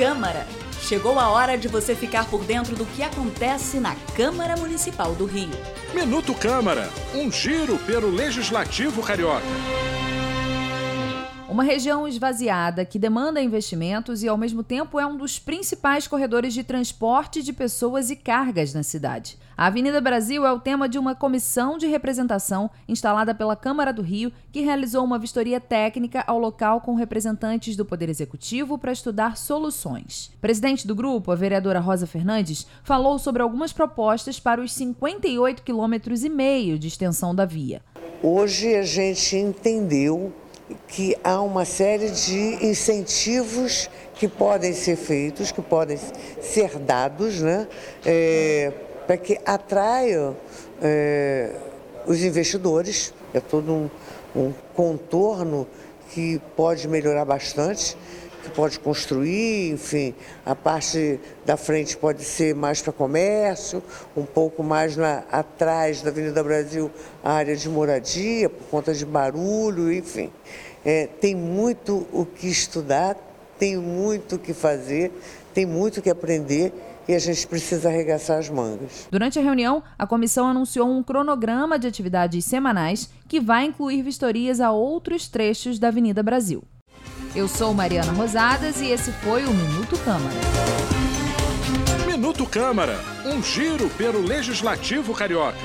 Câmara. Chegou a hora de você ficar por dentro do que acontece na Câmara Municipal do Rio. Minuto Câmara, um giro pelo Legislativo Carioca. Uma região esvaziada que demanda investimentos e, ao mesmo tempo, é um dos principais corredores de transporte de pessoas e cargas na cidade. A Avenida Brasil é o tema de uma comissão de representação instalada pela Câmara do Rio, que realizou uma vistoria técnica ao local com representantes do Poder Executivo para estudar soluções. Presidente do grupo, a vereadora Rosa Fernandes, falou sobre algumas propostas para os 58 quilômetros e meio de extensão da via. Hoje a gente entendeu que há uma série de incentivos que podem ser feitos, que podem ser dados, né, é, para que atraiam é, os investidores. É todo um, um contorno que pode melhorar bastante que pode construir, enfim, a parte da frente pode ser mais para comércio, um pouco mais na, atrás da Avenida Brasil, a área de moradia, por conta de barulho, enfim. É, tem muito o que estudar, tem muito o que fazer, tem muito o que aprender e a gente precisa arregaçar as mangas. Durante a reunião, a comissão anunciou um cronograma de atividades semanais que vai incluir vistorias a outros trechos da Avenida Brasil. Eu sou Mariana Rosadas e esse foi o Minuto Câmara. Minuto Câmara, um giro pelo Legislativo Carioca.